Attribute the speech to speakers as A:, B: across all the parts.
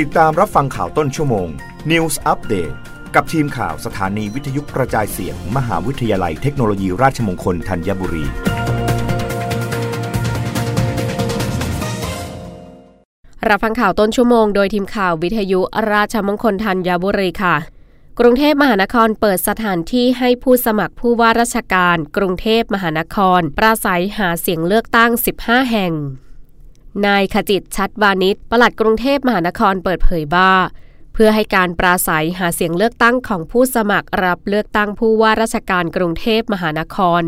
A: ติดตามรับฟังข่าวต้นชั่วโมง News Update กับทีมข่าวสถานีวิทยุกระจายเสียง มหาวิทยาลัยเทคโนโลยีราชมงคลธัญบุรี
B: รับฟังข่าวต้นชั่วโมงโดยทีมข่าววิทยุราชมงคลธัญบุรีค่ะ กรุงเทพมหานครเปิดสถานที่ให้ผู้สมัครผู้ว่าราชการ กรุงเทพมหานคร ปราศัยหาเสียงเลือกตั้ง 15 แห่ง นายขจิตชัดวานิชปลัดกรุงเทพมหานครเปิดเผยว่าเพื่อให้การปราศัยหาเสียงเลือกตั้งของผู้สมัครรับเลือกตั้งผู้ว่าราชการกรุงเทพมหานคร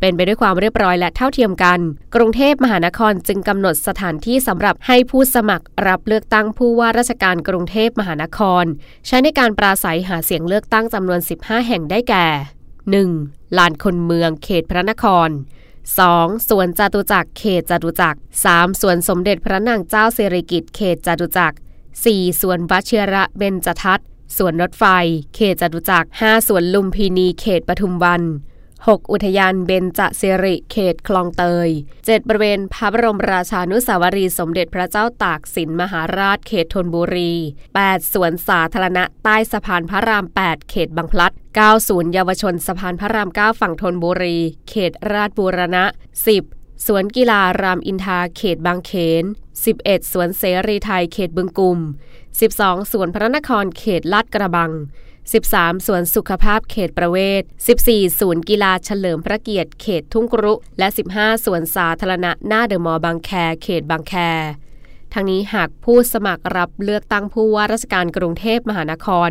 B: เป็นไปด้วยความเรียบร้อยและเท่าเทียมกัน กรุงเทพมหานครจึงกำหนดสถานที่สำหรับให้ผู้สมัครรับเลือกตั้งผู้ว่าราชการกรุงเทพมหานคร ใช้ในการปราศัยหาเสียงเลือกตั้งจำนวน 15 แห่งได้แก่ 1. ลานคนเมืองเขตพระนคร 2. สวนจตุจักรเขตจตุจักร 3. สวนสมเด็จพระนางเจ้าสิริกิติ์เขตจตุจักร 4. สวนวชิระเบญจทัศน์สวนรถไฟ เขตจตุจักร 5. สวนลุมพินี เขตปทุมวัน 6. อุทยานเบญจสิริเขตคลองเตย 7. บริเวณพระบรมราชานุสาวรีสมเด็จพระเจ้าตากสินมหาราชเขตธนบุรี 8. สวนสาธารณะใต้สะพานพระราม 8 เขตบางพลัด 9. ศูนย์เยาวชนสะพานพระราม 9 ฝั่งธนบุรี เขตราชบูรณะ 10. สวนกีฬารามอินทราเขตบางเขน 11. สวนเสรีไทยเขตบึงกุ่ม 12. สวนพระนครเขตลาดกระบัง 13. สวนสุขภาพเขตประเวศ 14. ศูนย์กีฬาเฉลิมพระเกียรติเขตทุ่งครุ และ 15. สวนสาธารณะหน้าเดอะมอลล์บางแค เขตบางแคทั้งนี้หากผู้สมัครรับเลือกตั้งผู้ว่าราชการกรุงเทพมหานคร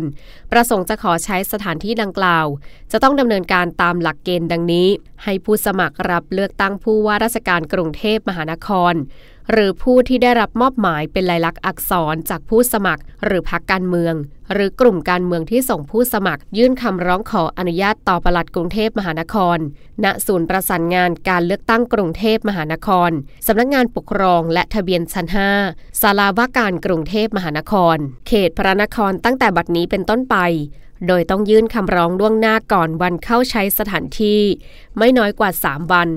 B: ประสงค์จะขอใช้สถานที่ดังกล่าว จะต้องดำเนินการตามหลักเกณฑ์ดังนี้ ให้ผู้สมัครรับเลือกตั้งผู้ว่าราชการกรุงเทพมหานคร หรือผู้ที่ได้รับมอบหมายเป็นลายลักษณ์อักษรจากผู้สมัคร หรือพรรคการเมือง หรือกลุ่มการเมืองที่ส่งผู้สมัคร ยื่นคำร้องขออนุญาตต่อปลัดกรุงเทพมหานคร ณ ศูนย์ประสานงานการเลือกตั้งกรุงเทพมหานคร สำนักงานปกครองและทะเบียนชั้น 5 ศาลาว่าการกรุงเทพมหานคร เขตพระนครตั้งแต่บัดนี้เป็นต้นไป โดยต้องยื่นคำร้องล่วงหน้าก่อนวันเข้าใช้สถานที่ ไม่น้อยกว่า 3 วัน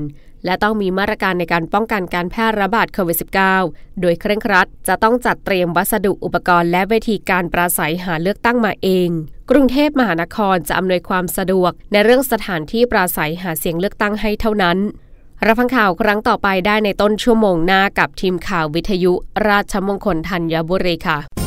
B: และต้องมีมาตรการในการป้องกันการแพร่ระบาดโควิด -19 โดยเคร่งครัด จะต้องจัดเตรียมวัสดุอุปกรณ์และเวทีการปราศัยหาเลือกตั้งมาเอง กรุงเทพมหานครจะอำนวยความสะดวก ในเรื่องสถานที่ปราศัยหาเสียงเลือกตั้งให้เท่านั้นรับฟังข่าวครั้งต่อไปได้ในต้นชั่วโมงหน้ากับทีมข่าววิทยุราชมงคลธัญบุรีค่ะ